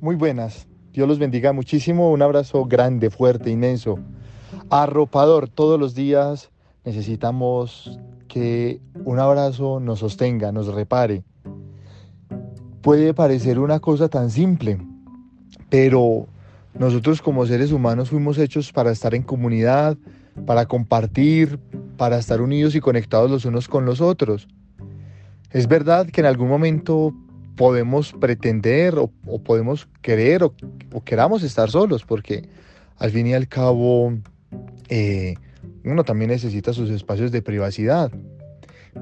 Muy buenas. Dios los bendiga muchísimo. Un abrazo grande, fuerte, inmenso. Arropador. Todos los días necesitamos que un abrazo nos sostenga, nos repare. Puede parecer una cosa tan simple, pero nosotros como seres humanos fuimos hechos para estar en comunidad, para compartir, para estar unidos y conectados los unos con los otros. Es verdad que en algún momento podemos pretender o, podemos querer o, queramos estar solos, porque al fin y al cabo eh, uno también necesita sus espacios de privacidad.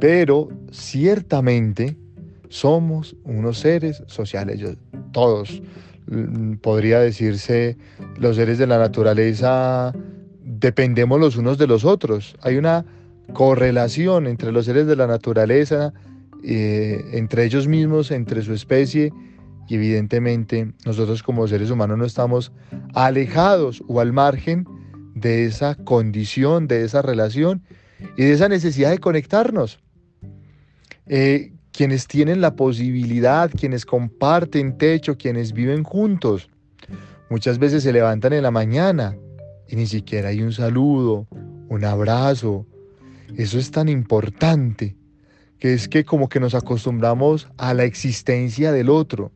Pero ciertamente somos unos seres sociales, todos, mm, podría decirse, los seres de la naturaleza dependemos los unos de los otros. Hay una correlación entre los seres de la naturaleza eh, entre ellos mismos, entre su especie, y evidentemente nosotros como seres humanos no estamos alejados o al margen de esa condición, de esa relación y de esa necesidad de conectarnos. Eh, quienes tienen la posibilidad, quienes comparten techo, quienes viven juntos, muchas veces se levantan en la mañana y ni siquiera hay un saludo, un abrazo. Eso es tan importante que es que como que nos acostumbramos a la existencia del otro,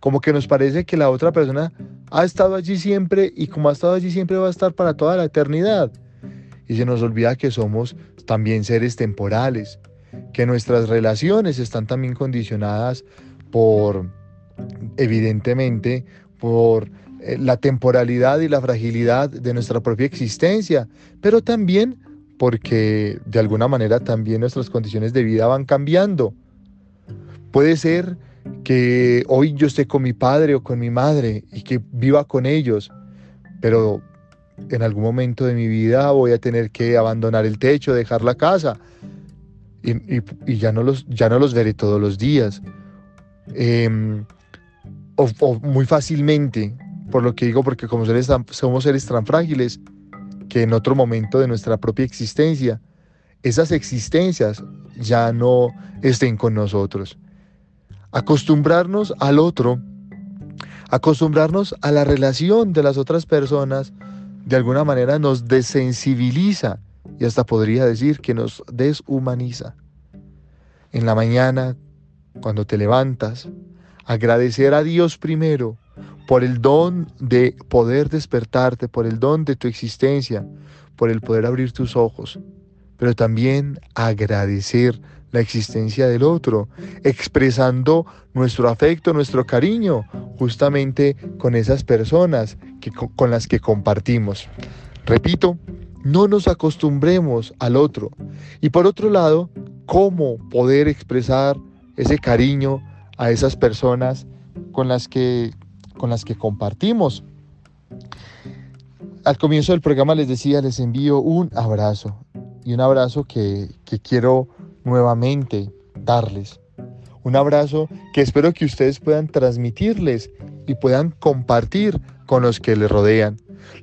como que nos parece que la otra persona ha estado allí siempre y como ha estado allí siempre va a estar para toda la eternidad. Y se nos olvida que somos también seres temporales, que nuestras relaciones están también condicionadas por, evidentemente, por eh, la temporalidad y la fragilidad de nuestra propia existencia, pero también porque de alguna manera también nuestras condiciones de vida van cambiando. Puede ser que hoy yo esté con mi padre o con mi madre y que viva con ellos, pero en algún momento de mi vida voy a tener que abandonar el techo, dejar la casa y, ya, no los, ya no los veré todos los días. Em, o, muy fácilmente, por lo que digo, porque como somos seres tan frágiles, que en otro momento de nuestra propia existencia, esas existencias ya no estén con nosotros. Acostumbrarnos al otro, acostumbrarnos a la relación de las otras personas, de alguna manera nos desensibiliza y hasta podría decir que nos deshumaniza. En la mañana, cuando te levantas, agradecer a Dios primero por el don de poder despertarte, por el don de tu existencia, por el poder abrir tus ojos, pero también agradecer la existencia del otro, expresando nuestro afecto, nuestro cariño, justamente con esas personas que, con las que compartimos. Repito, no nos acostumbremos al otro. Y por otro lado, ¿cómo poder expresar ese cariño a esas personas con las que con las que compartimos. Al comienzo del programa les decía, les envío un abrazo y un abrazo que, quiero nuevamente darles. Un abrazo que espero que ustedes puedan transmitirles y puedan compartir con los que les rodean.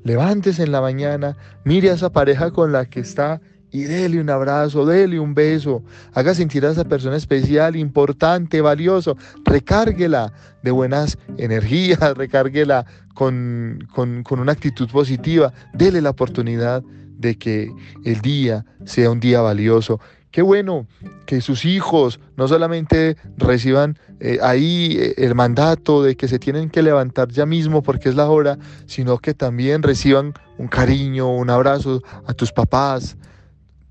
Levántese en la mañana, mire a esa pareja con la que está y dele un abrazo, dele un beso, haga sentir a esa persona especial, importante, valioso, recárguela de buenas energías, recárguela con, con, con una actitud positiva, dele la oportunidad de que el día sea un día valioso. Qué bueno que sus hijos no solamente reciban eh, ahí eh, el mandato de que se tienen que levantar ya mismo porque es la hora, sino que también reciban un cariño, un abrazo a tus papás,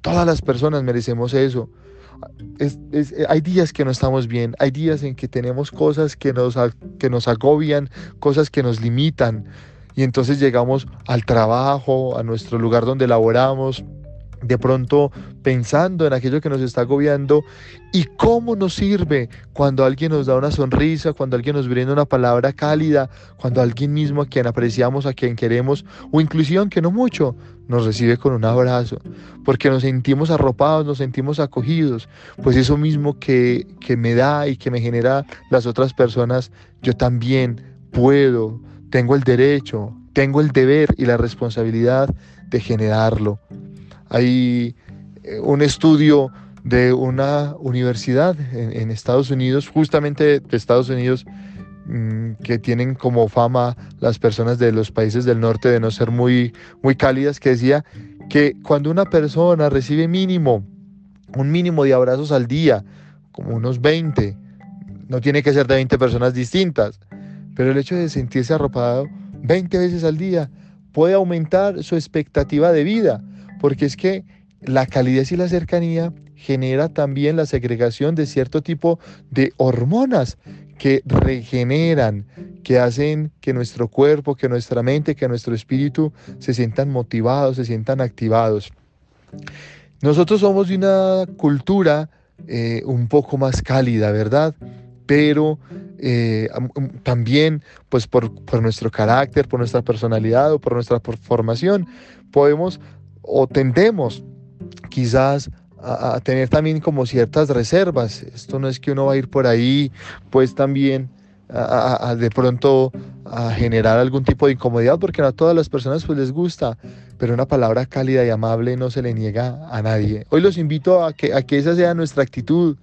Todas las personas merecemos eso. hay días que no estamos bien, hay días en que tenemos cosas que nos, que nos agobian, cosas que nos limitan. Y entonces llegamos al trabajo, a nuestro lugar donde laboramos, de pronto pensando en aquello que nos está agobiando y cómo nos sirve cuando alguien nos da una sonrisa, cuando alguien nos brinda una palabra cálida, cuando alguien mismo a quien apreciamos, a quien queremos, o inclusive aunque no mucho, nos recibe con un abrazo, porque nos sentimos arropados, nos sentimos acogidos, pues eso mismo que, que me da y que me genera las otras personas, yo también puedo, tengo el derecho, tengo el deber y la responsabilidad de generarlo. Hay eh, un estudio de una universidad en, Estados Unidos, justamente de Estados Unidos, mm, que tienen como fama las personas de los países del norte de no ser muy, muy cálidas, que decía que cuando una persona recibe mínimo, un mínimo de abrazos al día, como unos 20, no tiene que ser de 20 personas distintas, pero el hecho de sentirse arropado 20 veces al día puede aumentar su expectativa de vida, porque es que la calidez y la cercanía genera también la segregación de cierto tipo de hormonas que regeneran, que hacen que nuestro cuerpo, que nuestra mente, que nuestro espíritu se sientan motivados, se sientan activados. Nosotros somos de una cultura eh, un poco más cálida, ¿verdad? Pero eh, también, pues por, por nuestro carácter, por nuestra personalidad o por nuestra formación, podemos o tendemos quizás a, tener también como ciertas reservas. Esto no es que uno va a ir por ahí, pues también a, de pronto a generar algún tipo de incomodidad, porque no a todas las personas pues les gusta, pero una palabra cálida y amable no se le niega a nadie. Hoy los invito a que, a que esa sea nuestra actitud,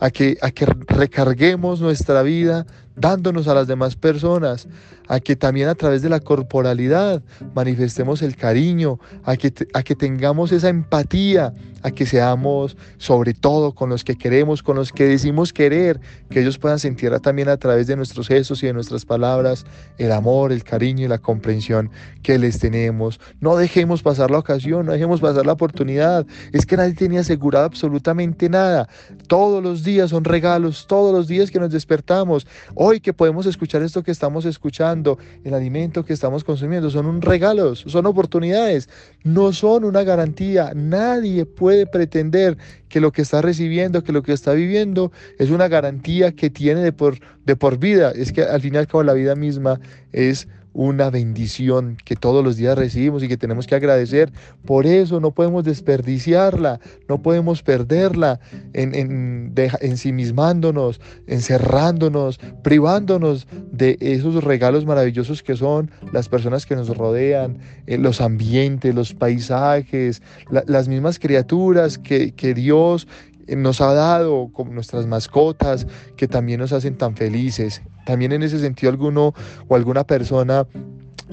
a que, a que recarguemos nuestra vida dándonos a las demás personas, a que también a través de la corporalidad manifestemos el cariño, a que, a que tengamos esa empatía, a que seamos sobre todo con los que queremos, con los que decimos querer, que ellos puedan sentir también a través de nuestros gestos y de nuestras palabras el amor, el cariño y la comprensión que les tenemos. No dejemos pasar la ocasión, no dejemos pasar la oportunidad. Es que nadie tenía asegurado absolutamente nada. Todos los días son regalos, todos los días que nos despertamos. Hoy que podemos escuchar esto que estamos escuchando, el alimento que estamos consumiendo, son un regalo, son oportunidades, no son una garantía. Nadie puede pretender que lo que está recibiendo, que lo que está viviendo es una garantía que tiene de por, de por vida. Es que al fin y al cabo la vida misma es una bendición que todos los días recibimos y que tenemos que agradecer. Por eso no podemos desperdiciarla, no podemos perderla en, en ensimismándonos, encerrándonos, privándonos de esos regalos maravillosos que son las personas que nos rodean, eh, los ambientes, los paisajes, las mismas criaturas que, que Dios nos ha dado, como nuestras mascotas, que también nos hacen tan felices. También en ese sentido alguno o alguna persona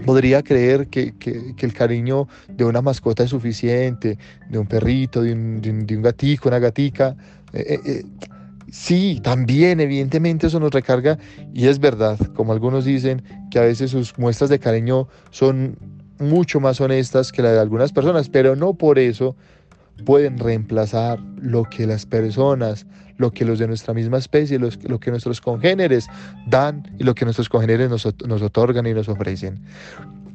podría creer que, el cariño de una mascota es suficiente, de un perrito, de un, de gatico, una gatica. Eh, eh, eh, sí, también evidentemente eso nos recarga y es verdad, como algunos dicen, que a veces sus muestras de cariño son mucho más honestas que la de algunas personas, pero no por eso pueden reemplazar lo que las personas, lo que los de nuestra misma especie, lo que nuestros congéneres dan y lo que nuestros congéneres nos, nos otorgan y nos ofrecen.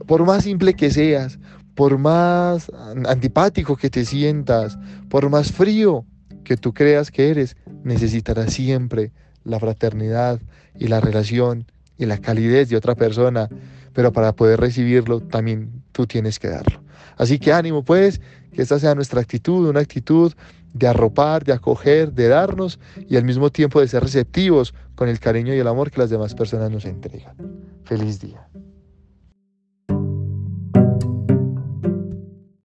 Por más simple que seas, por más antipático que te sientas, por más frío que tú creas que eres, necesitarás siempre la fraternidad y la relación y la calidez de otra persona, pero para poder recibirlo también tú tienes que darlo. Así que ánimo pues, que esta sea nuestra actitud, una actitud de arropar, de acoger, de darnos y al mismo tiempo de ser receptivos con el cariño y el amor que las demás personas nos entregan. Feliz día.